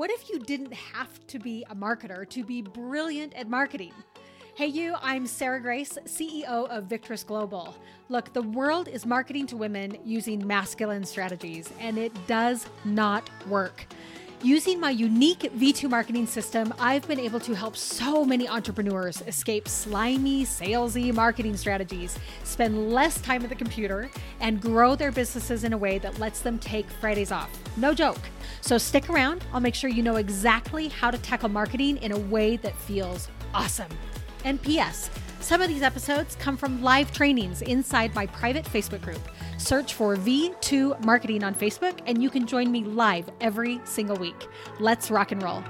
What if you didn't have to be a marketer to be brilliant at marketing? Hey, you, I'm Sarah Grace, CEO of Victress Global. Look, the world is marketing to women using masculine strategies, and it does not work. Using my unique V2 marketing system, I've been able to help so many entrepreneurs escape slimy, salesy marketing strategies, spend less time at the computer, and grow their businesses in a way that lets them take Fridays off. No joke. So stick around. I'll make sure you know exactly how to tackle marketing in a way that feels awesome. And P.S. Some of these episodes come from live trainings inside my private Facebook group. Search for V2 Marketing on Facebook, and you can join me live every single week. Let's rock and roll.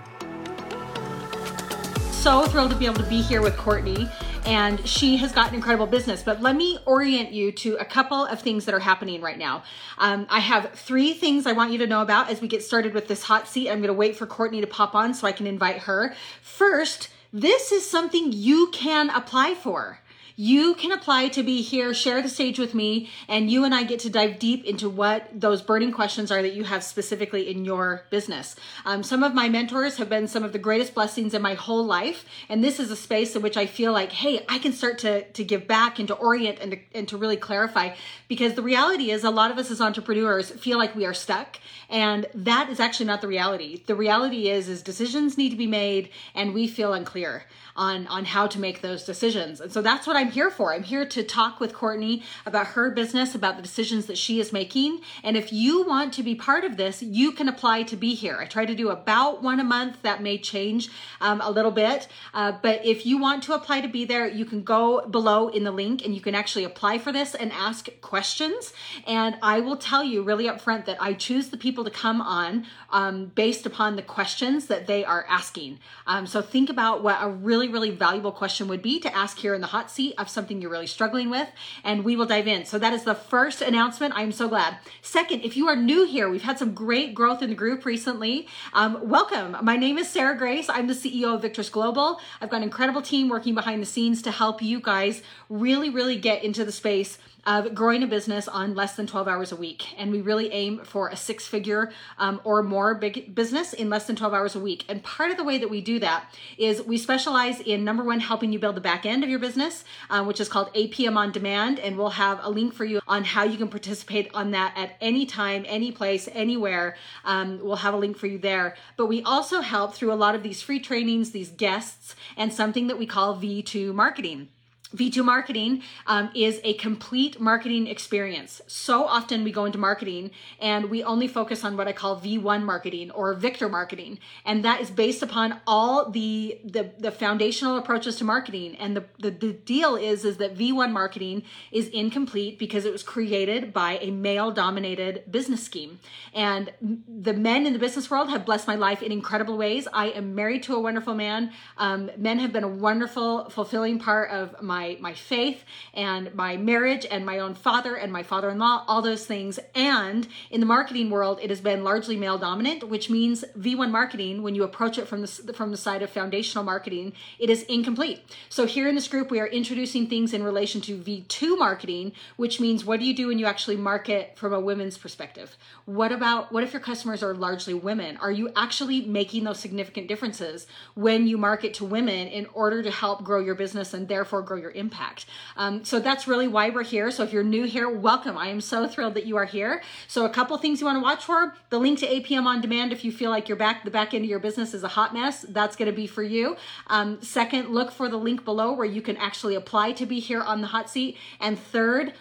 So thrilled to be able to be here with Courtney and she has got an incredible business. But let me orient you to a couple of things that are happening right now. Um, I have three things I want you to know about as we get started with this hot seat. I'm going to wait for Courtney to pop on so I can invite her. First, this is something you can apply for you can apply to be here, share the stage with me, and you and I get to dive deep into what those burning questions are that you have specifically in your business. Um, some of my mentors have been some of the greatest blessings in my whole life, and this is a space in which I feel like, hey, I can start to, to give back and to orient and to, and to really clarify because the reality is a lot of us as entrepreneurs feel like we are stuck, and that is actually not the reality. The reality is, is decisions need to be made, and we feel unclear on on how to make those decisions. And so that's what I'm here for. I'm here to talk with Courtney about her business, about the decisions that she is making. And if you want to be part of this, you can apply to be here. I try to do about one a month. That may change um, a little bit, uh, but if you want to apply to be there, you can go below in the link and you can actually apply for this and ask questions. And I will tell you really upfront that I choose the people to come on um, based upon the questions that they are asking. Um, so think about what a really really valuable question would be to ask here in the hot seat of something you're really struggling with, and we will dive in. So that is the first announcement. I'm so glad. Second, if you are new here, we've had some great growth in the group recently. Um, welcome. My name is Sarah Grace. I'm the CEO of Victress Global. I've got an incredible team working behind the scenes to help you guys really, really get into the space of growing a business on less than 12 hours a week. And we really aim for a six figure um, or more big business in less than 12 hours a week. And part of the way that we do that is we specialize in number one, helping you build the back end of your business, uh, which is called APM on demand. And we'll have a link for you on how you can participate on that at any time, any place, anywhere. Um, we'll have a link for you there. But we also help through a lot of these free trainings, these guests, and something that we call V2 marketing. V2 marketing um, is a complete marketing experience. So often we go into marketing and we only focus on what I call V1 marketing or Victor marketing. And that is based upon all the, the, the foundational approaches to marketing. And the, the, the deal is, is that V1 marketing is incomplete because it was created by a male dominated business scheme. And the men in the business world have blessed my life in incredible ways. I am married to a wonderful man. Um, men have been a wonderful, fulfilling part of my my my faith and my marriage and my own father and my father-in-law all those things. And in the marketing world it has been largely male dominant which means v1 marketing when you approach it from the from the side of foundational marketing it is incomplete. So here in this group we are introducing things in relation to v2 marketing which means what do you do when you actually market from a women's perspective? What about what if your customers are largely women? Are you actually making those significant differences when you market to women in order to help grow your business and therefore grow your your impact. Um, so that's really why we're here. So if you're new here, welcome. I am so thrilled that you are here. So a couple things you want to watch for: the link to APM on demand. If you feel like your back the back end of your business is a hot mess, that's going to be for you. Um, second, look for the link below where you can actually apply to be here on the hot seat. And third,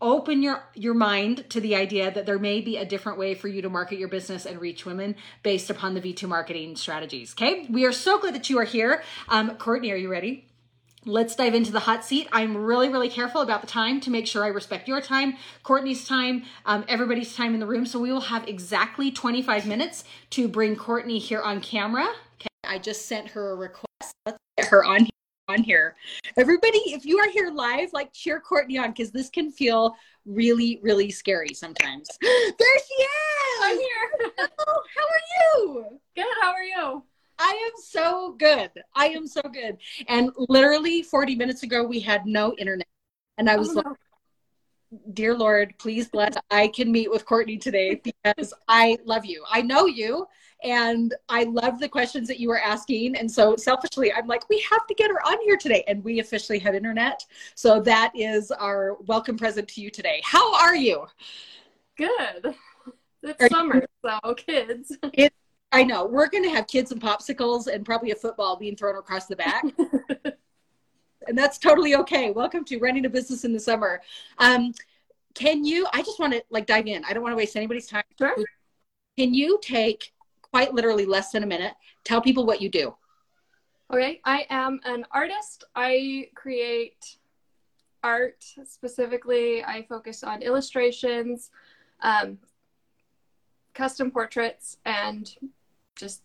open your your mind to the idea that there may be a different way for you to market your business and reach women based upon the V2 marketing strategies. Okay, we are so glad that you are here. Um, Courtney, are you ready? Let's dive into the hot seat. I'm really, really careful about the time to make sure I respect your time, Courtney's time, um, everybody's time in the room. So we will have exactly 25 minutes to bring Courtney here on camera. Okay, I just sent her a request. Let's get her on here. On here, everybody. If you are here live, like cheer Courtney on because this can feel really, really scary sometimes. there she is. I'm here. Hello, how are you? Good. How are you? I am so good. I am so good. And literally 40 minutes ago, we had no internet. And I was oh, like, no. dear Lord, please bless. I can meet with Courtney today because I love you. I know you and I love the questions that you were asking. And so selfishly, I'm like, we have to get her on here today. And we officially have internet. So that is our welcome present to you today. How are you? Good. It's are summer, you- so kids. It, I know. We're going to have kids and popsicles and probably a football being thrown across the back. and that's totally okay. Welcome to running a business in the summer. Um, can you? I just want to like dive in. I don't want to waste anybody's time. Sure. Can you take quite literally less than a minute? Tell people what you do. Okay, I am an artist. I create art specifically. I focus on illustrations, um, custom portraits, and just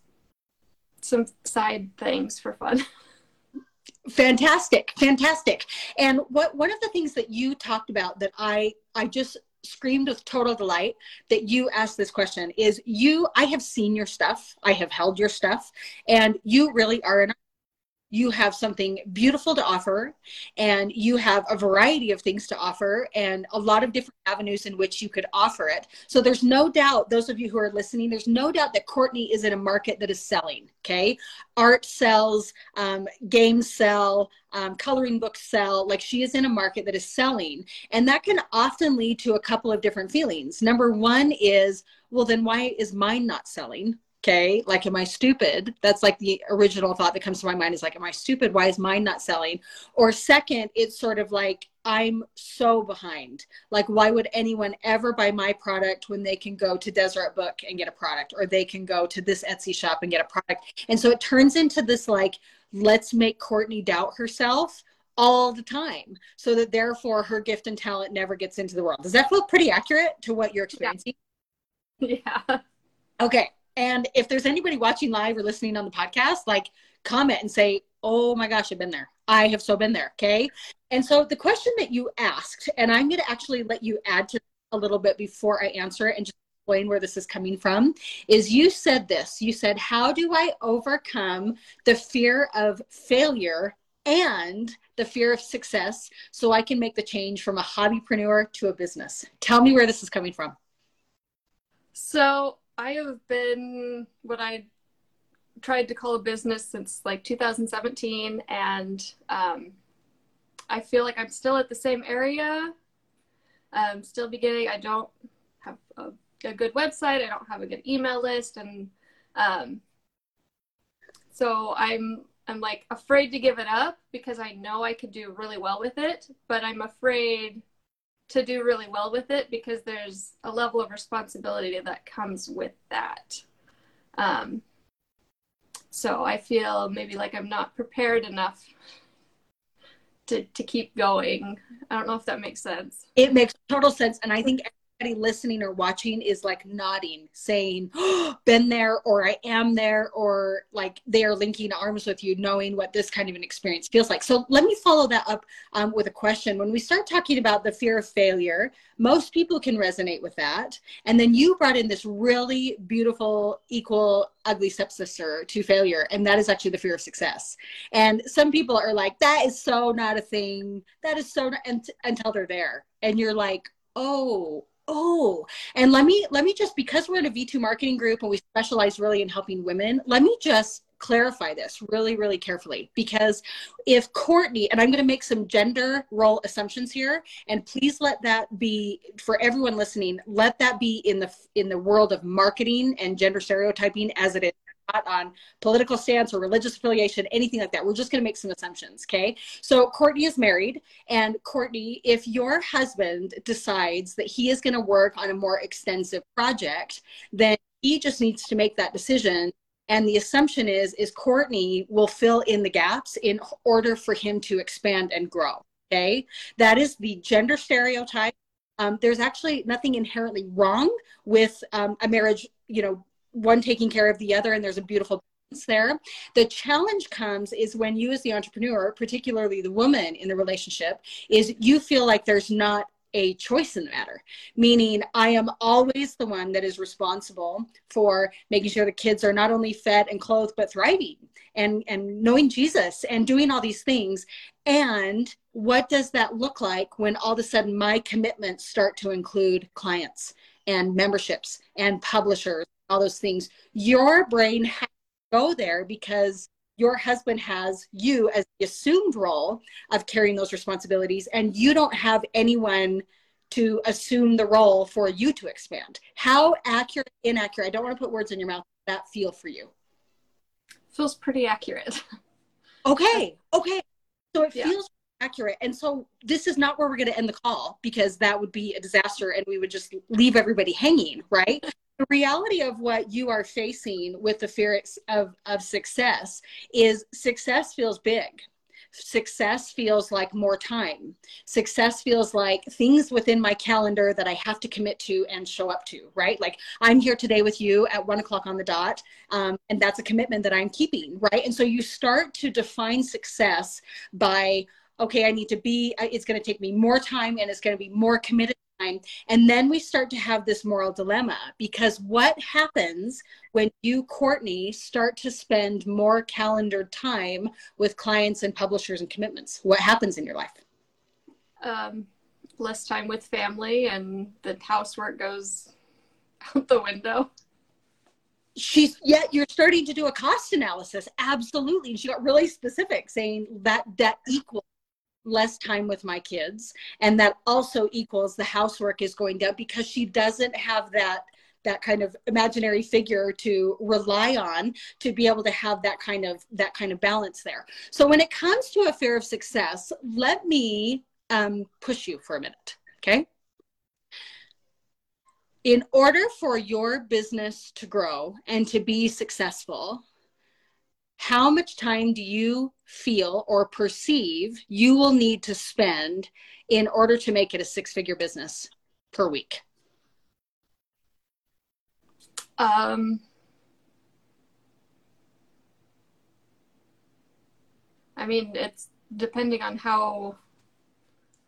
some side things for fun. fantastic fantastic. And what one of the things that you talked about that i i just screamed with total delight that you asked this question is you i have seen your stuff. I have held your stuff. And you really are an you have something beautiful to offer and you have a variety of things to offer and a lot of different avenues in which you could offer it. So there's no doubt those of you who are listening there's no doubt that courtney is in a market that is selling okay? Art sells um, games sell um, coloring books sell like she is in a market that is selling. And that can often lead to a couple of different feelings. Number one is well then why is mine not selling okay like am i stupid? That's like the original thought that comes to my mind is like am i stupid? Why is mine not selling? Or second it's sort of like i'm so behind. Like why would anyone ever buy my product when they can go to deseret book and get a product or they can go to this etsy shop and get a product? And so it turns into this like let's make courtney doubt herself all the time so that therefore her gift and talent never gets into the world. Does that feel pretty accurate to what you're experiencing? Yeah, yeah. okay and if there's anybody watching live or listening on the podcast, like comment and say, oh my gosh, I've been there. I have so been there. Okay. And so the question that you asked, and I'm going to actually let you add to a little bit before I answer it and just explain where this is coming from, is you said this. You said, how do I overcome the fear of failure and the fear of success so I can make the change from a hobbypreneur to a business? Tell me where this is coming from. So I have been what I tried to call a business since like 2017, and um, I feel like I'm still at the same area. I'm still beginning. I don't have a, a good website. I don't have a good email list, and um, so I'm I'm like afraid to give it up because I know I could do really well with it, but I'm afraid to do really well with it because there's a level of responsibility that comes with that. Um, so I feel maybe like I'm not prepared enough to, to keep going. I don't know if that makes sense. It makes total sense. And I think everybody listening or watching is like nodding, saying, oh, been there, or I am there, or like they are linking arms with you, knowing what this kind of an experience feels like. So let me follow that up um, with a question. When we start talking about the fear of failure, most people can resonate with that. And then you brought in this really beautiful, equal, ugly stepsister to failure, and that is actually the fear of success. And some people are like, that is so not a thing. That is so, not, and, until they're there. And you're like, oh oh and let me let me just because we're in a v2 marketing group and we specialize really in helping women let me just clarify this really really carefully. Because if courtney and i'm going to make some gender role assumptions here and please let that be for everyone listening let that be in the in the world of marketing and gender stereotyping as it is not on political stance or religious affiliation, anything like that. We're just going to make some assumptions, okay? So Courtney is married, and Courtney, if your husband decides that he is going to work on a more extensive project, then he just needs to make that decision and the assumption is is courtney will fill in the gaps in order for him to expand and grow okay that is the gender stereotype um, there's actually nothing inherently wrong with um, a marriage you know one taking care of the other and there's a beautiful balance there. The challenge comes is when you as the entrepreneur particularly the woman in the relationship is you feel like there's not a choice in the matter, meaning I am always the one that is responsible for making sure the kids are not only fed and clothed, but thriving and, and knowing Jesus and doing all these things. And what does that look like when all of a sudden my commitments start to include clients and memberships and publishers, all those things? Your brain has to go there because your husband has you as the assumed role of carrying those responsibilities and you don't have anyone to assume the role for you to expand how accurate inaccurate i don't want to put words in your mouth that feel for you feels pretty accurate okay okay so it yeah. feels accurate and so this is not where we're going to end the call because that would be a disaster and we would just leave everybody hanging right the reality of what you are facing with the fear of, of success is success feels big. Success feels like more time. Success feels like things within my calendar that i have to commit to and show up to right? Like i'm here today with you at one o'clock on the dot um, and that's a commitment that i'm keeping right? And so you start to define success by okay i need to be uh, it's going to take me more time and it's going to be more committed. And then we start to have this moral dilemma because what happens when you, Courtney, start to spend more calendar time with clients and publishers and commitments? What happens in your life? Um, less time with family, and the housework goes out the window she's yet you're starting to do a cost analysis absolutely And she got really specific saying that that equals less time with my kids. And that also equals the housework is going down because she doesn't have that that kind of imaginary figure to rely on to be able to have that kind of that kind of balance there. So when it comes to a fear of success let me um, push you for a minute okay? In order for your business to grow and to be successful how much time do you feel or perceive you will need to spend in order to make it a six figure business per week? Um, I mean, it's depending on how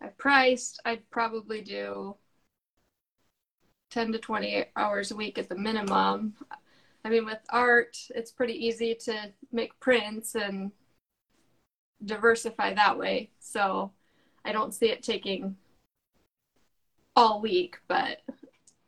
I priced, I'd probably do 10 to 20 hours a week at the minimum. I mean, with art, it's pretty easy to make prints and diversify that way. So I don't see it taking all week, but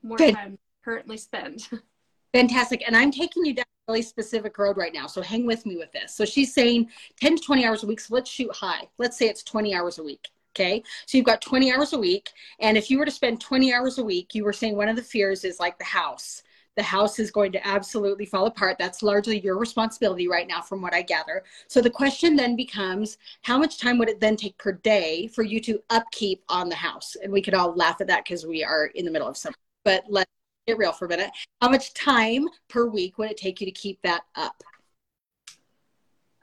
more Good. time currently spent. Fantastic. And I'm taking you down a really specific road right now. So hang with me with this. So she's saying 10 to 20 hours a week. So let's shoot high. Let's say it's 20 hours a week. Okay. So you've got 20 hours a week. And if you were to spend 20 hours a week, you were saying one of the fears is like the house the house is going to absolutely fall apart. That's largely your responsibility right now, from what I gather. So the question then becomes how much time would it then take per day for you to upkeep on the house? And we could all laugh at that because we are in the middle of summer, but let's get real for a minute. How much time per week would it take you to keep that up?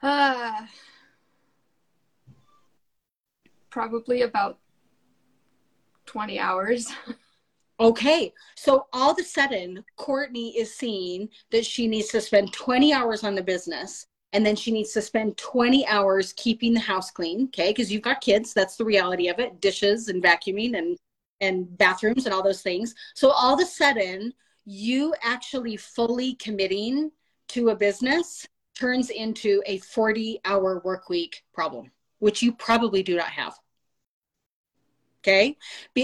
Uh, probably about 20 hours. Okay, so all of a sudden, Courtney is seeing that she needs to spend 20 hours on the business and then she needs to spend 20 hours keeping the house clean, okay? Because you've got kids, that's the reality of it dishes and vacuuming and, and bathrooms and all those things. So all of a sudden, you actually fully committing to a business turns into a 40 hour work week problem, which you probably do not have. Okay.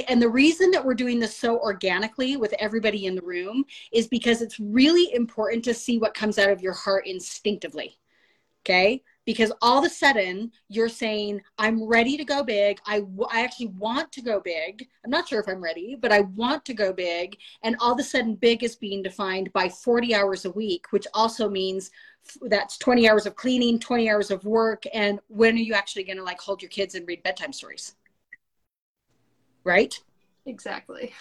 And the reason that we're doing this so organically with everybody in the room is because it's really important to see what comes out of your heart instinctively. Okay. Because all of a sudden you're saying, I'm ready to go big. I, w- I actually want to go big. I'm not sure if I'm ready, but I want to go big. And all of a sudden, big is being defined by 40 hours a week, which also means that's 20 hours of cleaning, 20 hours of work. And when are you actually going to like hold your kids and read bedtime stories? Right? Exactly.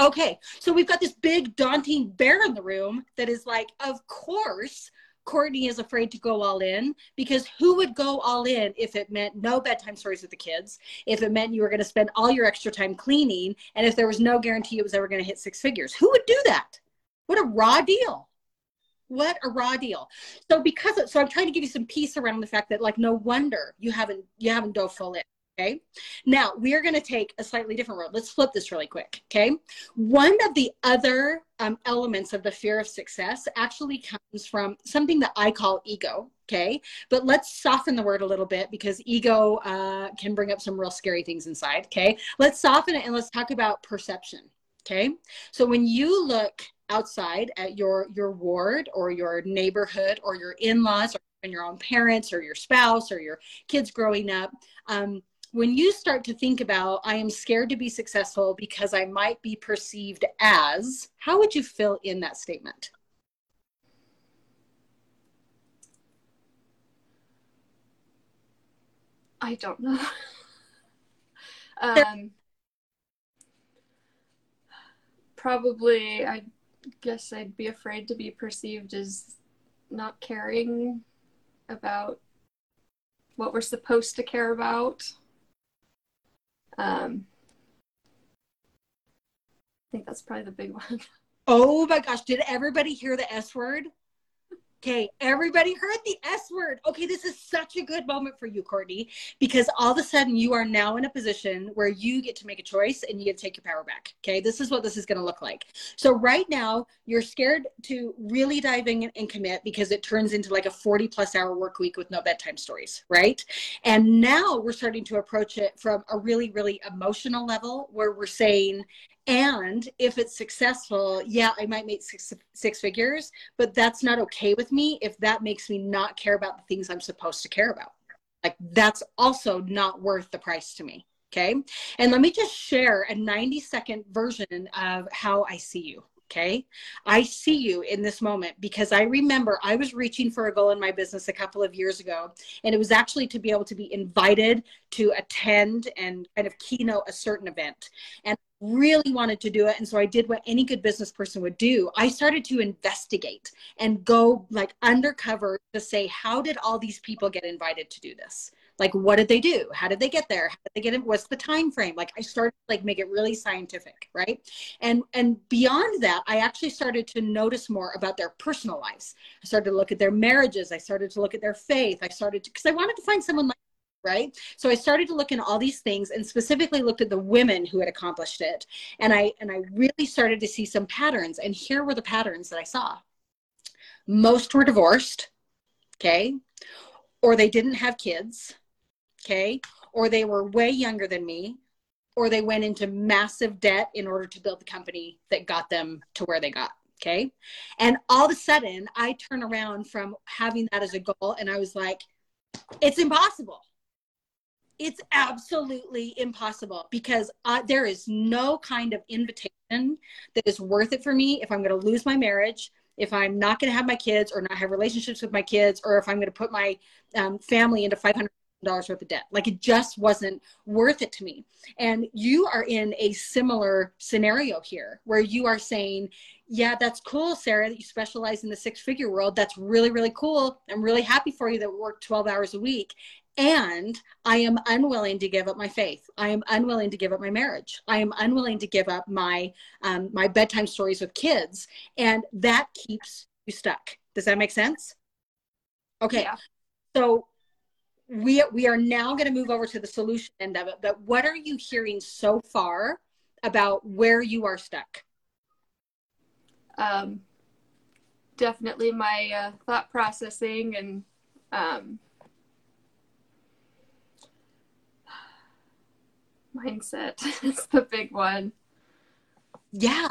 Okay, so we've got this big daunting bear in the room that is like, of course, Courtney is afraid to go all in because who would go all in if it meant no bedtime stories with the kids, if it meant you were going to spend all your extra time cleaning, and if there was no guarantee it was ever going to hit six figures? Who would do that? What a raw deal. What a raw deal. So because of, so I'm trying to give you some peace around the fact that like no wonder you haven't you haven't dove full in Okay. Now we are going to take a slightly different road. Let's flip this really quick. Okay. One of the other um, elements of the fear of success actually comes from something that I call ego. Okay. But let's soften the word a little bit because ego uh, can bring up some real scary things inside. Okay. Let's soften it and let's talk about perception. Okay. So when you look outside at your your ward or your neighborhood or your in-laws or your own parents or your spouse or your kids growing up um, when you start to think about i am scared to be successful because i might be perceived as how would you fill in that statement? I don't know. Um, probably i guess i'd be afraid to be perceived as not caring about what we're supposed to care about um, I think that's probably the big one. Oh my gosh, did everybody hear the S word? Okay, everybody heard the S word. Okay, this is such a good moment for you, Courtney, because all of a sudden you are now in a position where you get to make a choice and you get to take your power back. Okay, this is what this is going to look like. So, right now, you're scared to really dive in and commit because it turns into like a 40 plus hour work week with no bedtime stories, right? And now we're starting to approach it from a really, really emotional level where we're saying, and if it's successful yeah i might make six, six figures but that's not okay with me if that makes me not care about the things i'm supposed to care about. Like that's also not worth the price to me okay? And let me just share a 90 second version of how i see you okay? I see you in this moment because i remember i was reaching for a goal in my business a couple of years ago and it was actually to be able to be invited to attend and kind of keynote a certain event. And really wanted to do it and so i did what any good business person would do. I started to investigate and go like undercover to say how did all these people get invited to do this? Like what did they do? How did they get there? How did they get in? What's the time frame? Like i started like make it really scientific right? And and beyond that i actually started to notice more about their personal lives. I started to look at their marriages. I started to look at their faith. I started to because i wanted to find someone like right? So i started to look in all these things and specifically looked at the women who had accomplished it. And i and i really started to see some patterns. And here were the patterns that i saw. Most were divorced okay? Or they didn't have kids okay? Or they were way younger than me. Or they went into massive debt in order to build the company that got them to where they got okay? And all of a sudden i turn around from having that as a goal and i was like it's impossible it's absolutely impossible because there is no kind of invitation that is worth it for me if I'm going to lose my marriage, if I'm not going to have my kids or not have relationships with my kids, or if I'm going to put my um, family into 500 dollars worth of debt. Like it just wasn't worth it to me. And you are in a similar scenario here where you are saying, yeah, that's cool, Sarah, that you specialize in the six figure world. That's really, really cool. I'm really happy for you that work 12 hours a week and I am unwilling to give up my faith. I am unwilling to give up my marriage. I am unwilling to give up my um, my bedtime stories with kids, and that keeps you stuck. Does that make sense? Okay, yeah. so we we are now going to move over to the solution end of it. But what are you hearing so far about where you are stuck? Um, definitely my uh, thought processing and um, mindset is the big one. Yeah.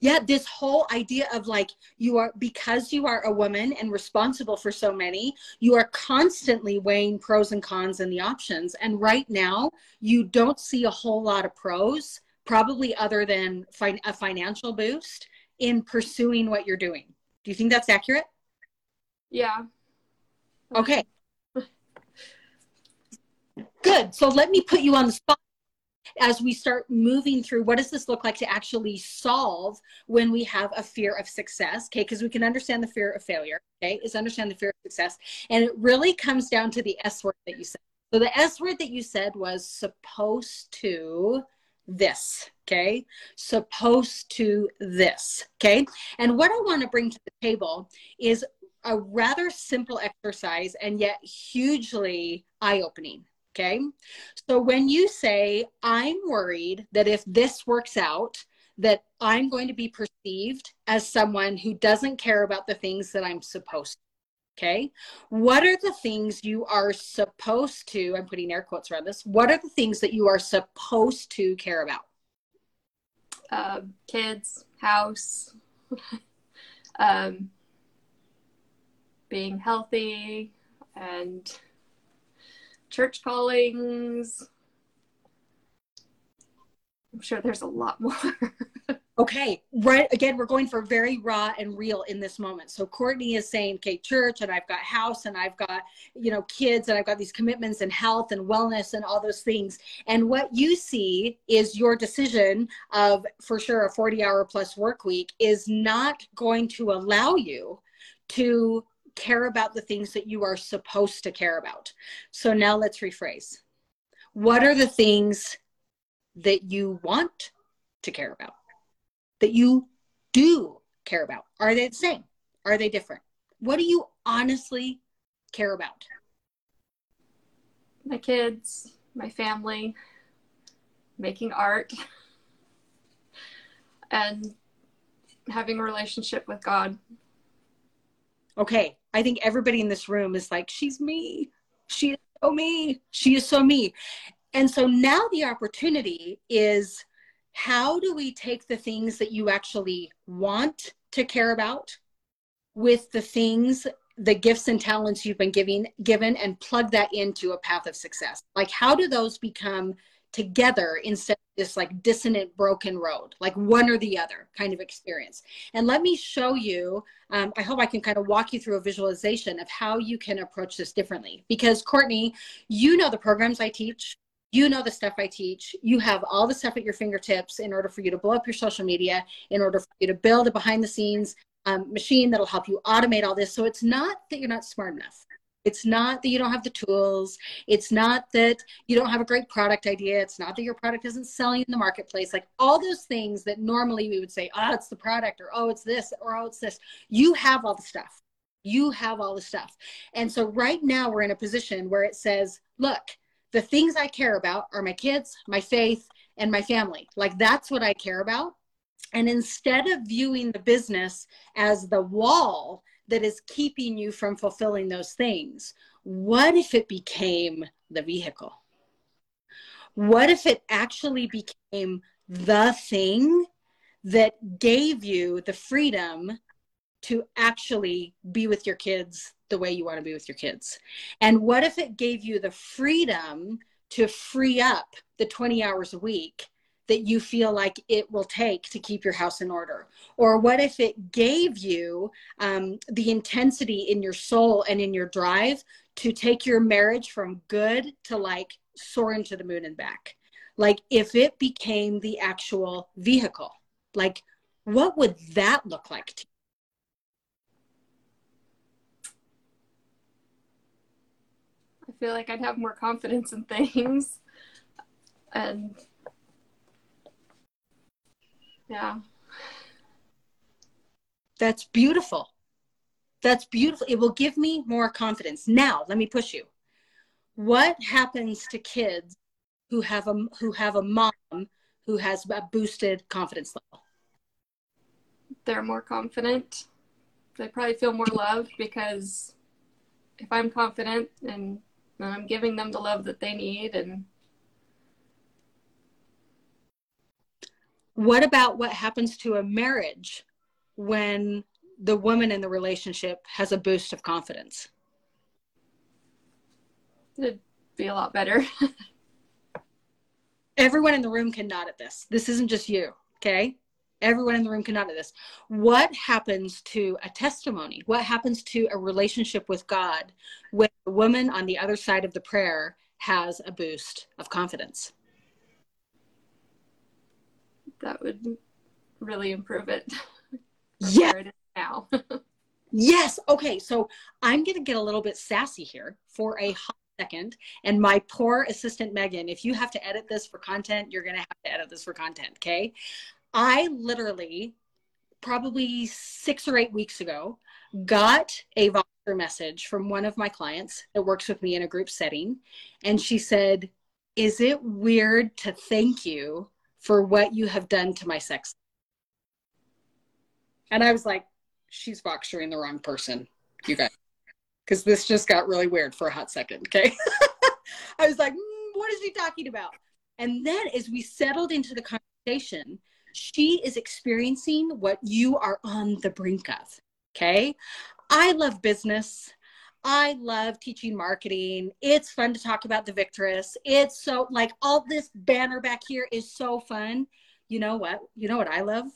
Yeah, this whole idea of like you are because you are a woman and responsible for so many, you are constantly weighing pros and cons and the options. And right now, you don't see a whole lot of pros, probably other than fin- a financial boost in pursuing what you're doing. Do you think that's accurate? Yeah. Okay. Good. So let me put you on the spot as we start moving through what does this look like to actually solve when we have a fear of success? Okay because we can understand the fear of failure okay? Is understand the fear of success. And it really comes down to the s word that you said. So the s word that you said was supposed to this okay? Supposed to this okay? And what i want to bring to the table is a rather simple exercise and yet hugely eye-opening Okay. So when you say, I'm worried that if this works out, that I'm going to be perceived as someone who doesn't care about the things that I'm supposed to. Okay. What are the things you are supposed to, I'm putting air quotes around this, what are the things that you are supposed to care about? Uh, kids, house, um, being healthy, and church callings. I'm sure there's a lot more. okay, right. Again, we're going for very raw and real in this moment. So Courtney is saying, okay, church, and I've got house, and I've got, you know, kids, and I've got these commitments and health and wellness and all those things. And what you see is your decision of, for sure, a 40 hour plus work week is not going to allow you to care about the things that you are supposed to care about. So now let's rephrase. What are the things that you want to care about? That you do care about? Are they the same? Are they different? What do you honestly care about? My kids, my family, making art, and having a relationship with God. Okay, I think everybody in this room is like, she's me. She is so me. She is so me. And so now the opportunity is how do we take the things that you actually want to care about with the things the gifts and talents you've been giving given and plug that into a path of success like how do those become together instead of this like dissonant broken road like one or the other kind of experience. And let me show you um, i hope i can kind of walk you through a visualization of how you can approach this differently. Because courtney you know the programs i teach you know the stuff i teach you have all the stuff at your fingertips in order for you to blow up your social media in order for you to build a behind the scenes um, machine that'll help you automate all this. So it's not that you're not smart enough it's not that you don't have the tools. It's not that you don't have a great product idea. It's not that your product isn't selling in the marketplace. Like all those things that normally we would say, oh, it's the product, or oh, it's this, or oh, it's this. You have all the stuff. You have all the stuff. And so right now we're in a position where it says, look, the things I care about are my kids, my faith, and my family. Like that's what I care about. And instead of viewing the business as the wall that is keeping you from fulfilling those things? What if it became the vehicle? What if it actually became the thing that gave you the freedom to actually be with your kids the way you want to be with your kids? And what if it gave you the freedom to free up the 20 hours a week that you feel like it will take to keep your house in order? Or what if it gave you um, the intensity in your soul and in your drive to take your marriage from good to like soaring to the moon and back? Like if it became the actual vehicle, like what would that look like to you? I feel like I'd have more confidence in things and yeah. That's beautiful. That's beautiful. It will give me more confidence. Now, let me push you. What happens to kids who have a who have a mom who has a boosted confidence level? They're more confident. They probably feel more loved because if I'm confident and I'm giving them the love that they need and what about what happens to a marriage when the woman in the relationship has a boost of confidence? It'd be a lot better. Everyone in the room can nod at this. This isn't just you, okay? Everyone in the room can nod at this. What happens to a testimony? What happens to a relationship with God when the woman on the other side of the prayer has a boost of confidence? That would really improve it. Yeah. it now. yes. Okay. So I'm going to get a little bit sassy here for a hot second. And my poor assistant, Megan, if you have to edit this for content, you're going to have to edit this for content. Okay. I literally probably six or eight weeks ago, got a Voxer message from one of my clients that works with me in a group setting. And she said, Is it weird to thank you for what you have done to my sex? And I was like, She's Voxering the wrong person, you guys. Because this just got really weird for a hot second. Okay. I was like, mm, What is she talking about? And then as we settled into the conversation, she is experiencing what you are on the brink of. Okay. I love business. I love teaching marketing. It's fun to talk about the victorious. It's so like all this banner back here is so fun. You know what? You know what I love?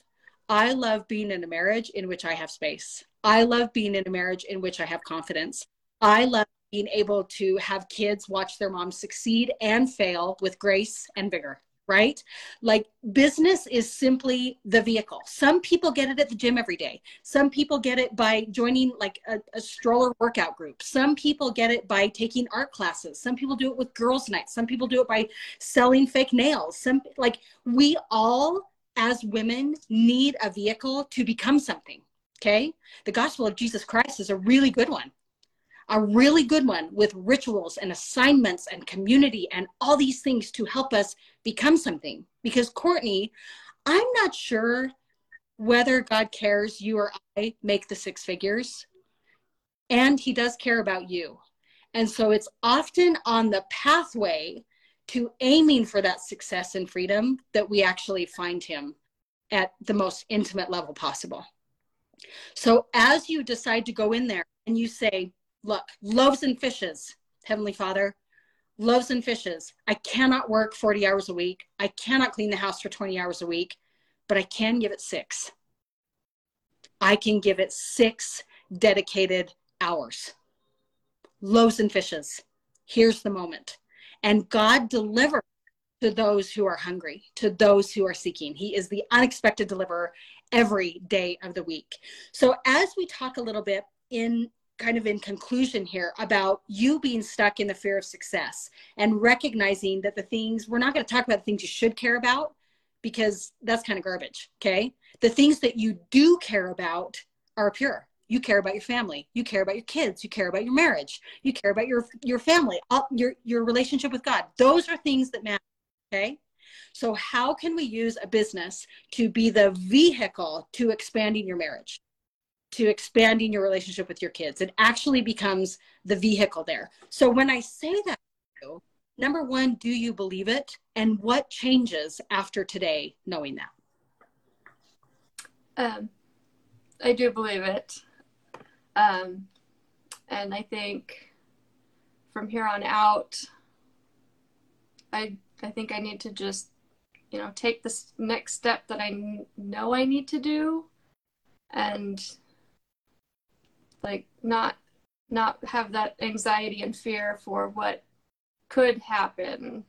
I love being in a marriage in which I have space. I love being in a marriage in which I have confidence. I love being able to have kids watch their mom succeed and fail with grace and vigor right? Like business is simply the vehicle. Some people get it at the gym every day. Some people get it by joining like a, a, stroller workout group. Some people get it by taking art classes. Some people do it with girls' night. Some people do it by selling fake nails. Some like we all as women need a vehicle to become something. Okay. The gospel of Jesus Christ is a really good one a really good one with rituals and assignments and community and all these things to help us become something. Because, Courtney, I'm not sure whether God cares you or I make the six figures, and He does care about you. And so it's often on the pathway to aiming for that success and freedom that we actually find Him at the most intimate level possible. So as you decide to go in there and you say, look, loaves and fishes, Heavenly Father, loaves and fishes. I cannot work 40 hours a week. I cannot clean the house for 20 hours a week, but I can give it six. I can give it six dedicated hours. Loaves and fishes. Here's the moment. And God delivers to those who are hungry, to those who are seeking. He is the unexpected deliverer every day of the week. So, as we talk a little bit in kind of in conclusion here about you being stuck in the fear of success and recognizing that the things we're not going to talk about the things you should care about because that's kind of garbage okay? The things that you do care about are pure. You care about your family. You care about your kids. You care about your marriage. You care about your your family all, your your relationship with god. Those are things that matter okay? So how can we use a business to be the vehicle to expanding your marriage to expanding your relationship with your kids. It actually becomes the vehicle there. So when I say that, number one, do you believe it? And what changes after today knowing that? Um, I do believe it. Um, and I think from here on out, I I think I need to just, you know, take this next step that I know I need to do, and like not not have that anxiety and fear for what could happen.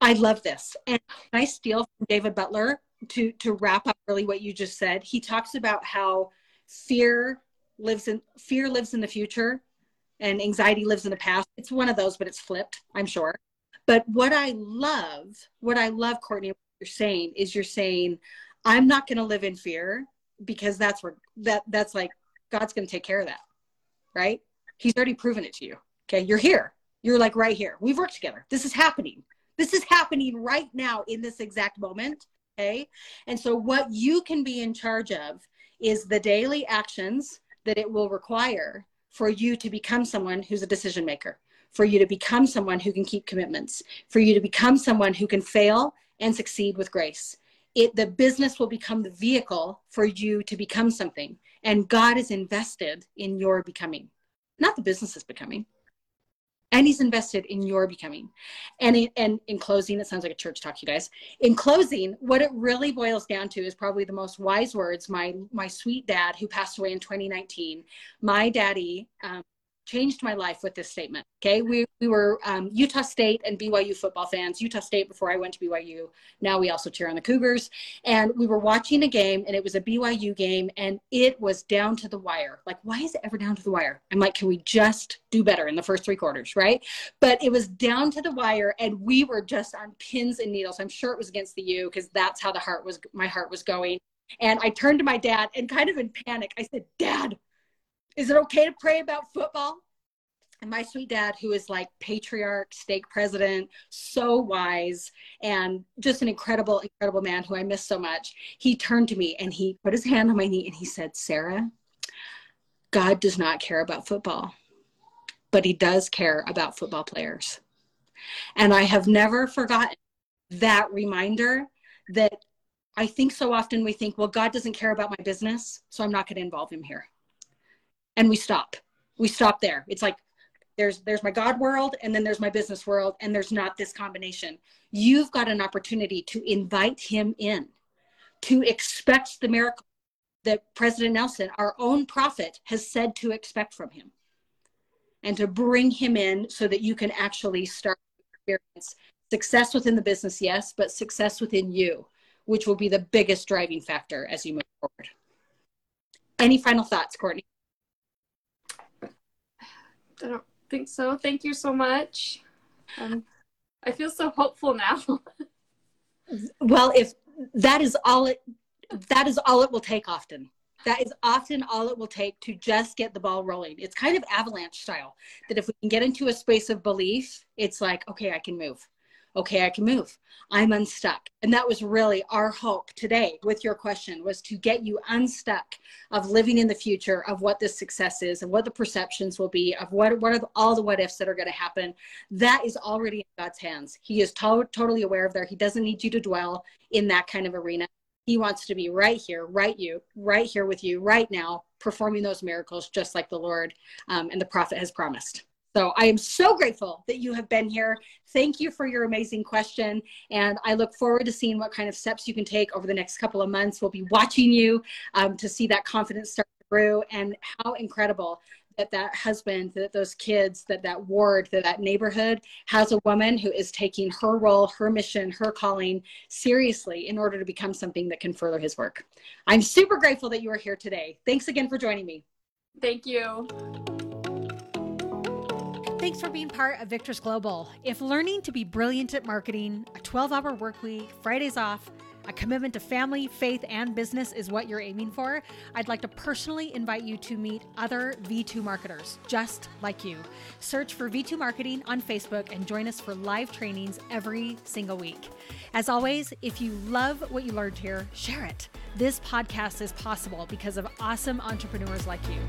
I love this. And I steal from David Butler to to wrap up really what you just said. He talks about how fear lives in fear lives in the future and anxiety lives in the past. It's one of those, but it's flipped, I'm sure. But what I love, what I love, Courtney, what you're saying is you're saying, I'm not going to live in fear because that's where that that's like God's going to take care of that, right? He's already proven it to you. Okay, you're here. You're like right here. We've worked together. This is happening. This is happening right now in this exact moment. Okay, and so what you can be in charge of is the daily actions that it will require for you to become someone who's a decision maker, for you to become someone who can keep commitments, for you to become someone who can fail and succeed with grace it the business will become the vehicle for you to become something. And god is invested in your becoming. Not the business is becoming. And he's invested in your becoming. And in, and in closing it sounds like a church talk you guys. In closing what it really boils down to is probably the most wise words. My my sweet dad who passed away in 2019 my daddy um, changed my life with this statement. Okay, we we were um, Utah State and BYU football fans. Utah State before I went to BYU. Now we also cheer on the Cougars. And we were watching a game, and it was a BYU game, and it was down to the wire. Like, why is it ever down to the wire? I'm like, can we just do better in the first three quarters, right? But it was down to the wire, and we were just on pins and needles. I'm sure it was against the U because that's how the heart was. My heart was going. And I turned to my dad and kind of in panic, I said, Dad, is it okay to pray about football? And my sweet dad, who is like patriarch, stake president, so wise, and just an incredible, incredible man who I miss so much, he turned to me and he put his hand on my knee and he said, Sarah, God does not care about football, but he does care about football players. And I have never forgotten that reminder that I think so often we think, well, God doesn't care about my business, so I'm not going to involve him here and we stop. We stop there. It's like there's there's my god world and then there's my business world and there's not this combination. You've got an opportunity to invite him in to expect the miracle that president nelson our own prophet has said to expect from him and to bring him in so that you can actually start experience success within the business yes but success within you which will be the biggest driving factor as you move forward. Any final thoughts courtney I don't think so. Thank you so much. Um, I feel so hopeful now. well, if that is all it that is all it will take often. That is often all it will take to just get the ball rolling. It's kind of avalanche style that if we can get into a space of belief, it's like, okay, I can move okay, I can move. I'm unstuck. And that was really our hope today with your question was to get you unstuck of living in the future of what this success is and what the perceptions will be of what, what are all the what ifs that are going to happen. That is already in God's hands. He is to- totally aware of there. He doesn't need you to dwell in that kind of arena. He wants to be right here, right you, right here with you, right now, performing those miracles just like the Lord um, and the prophet has promised. So I am so grateful that you have been here. Thank you for your amazing question. And I look forward to seeing what kind of steps you can take over the next couple of months. We'll be watching you um, to see that confidence start to grow and how incredible that that husband, that those kids, that that ward, that that neighborhood has a woman who is taking her role, her mission, her calling seriously in order to become something that can further his work. I'm super grateful that you are here today. Thanks again for joining me. Thank you. Thanks for being part of Victress Global. If learning to be brilliant at marketing, a 12 hour work week, Fridays off, a commitment to family, faith, and business is what you're aiming for, I'd like to personally invite you to meet other V2 marketers just like you. Search for V2 Marketing on Facebook and join us for live trainings every single week. As always, if you love what you learned here, share it. This podcast is possible because of awesome entrepreneurs like you.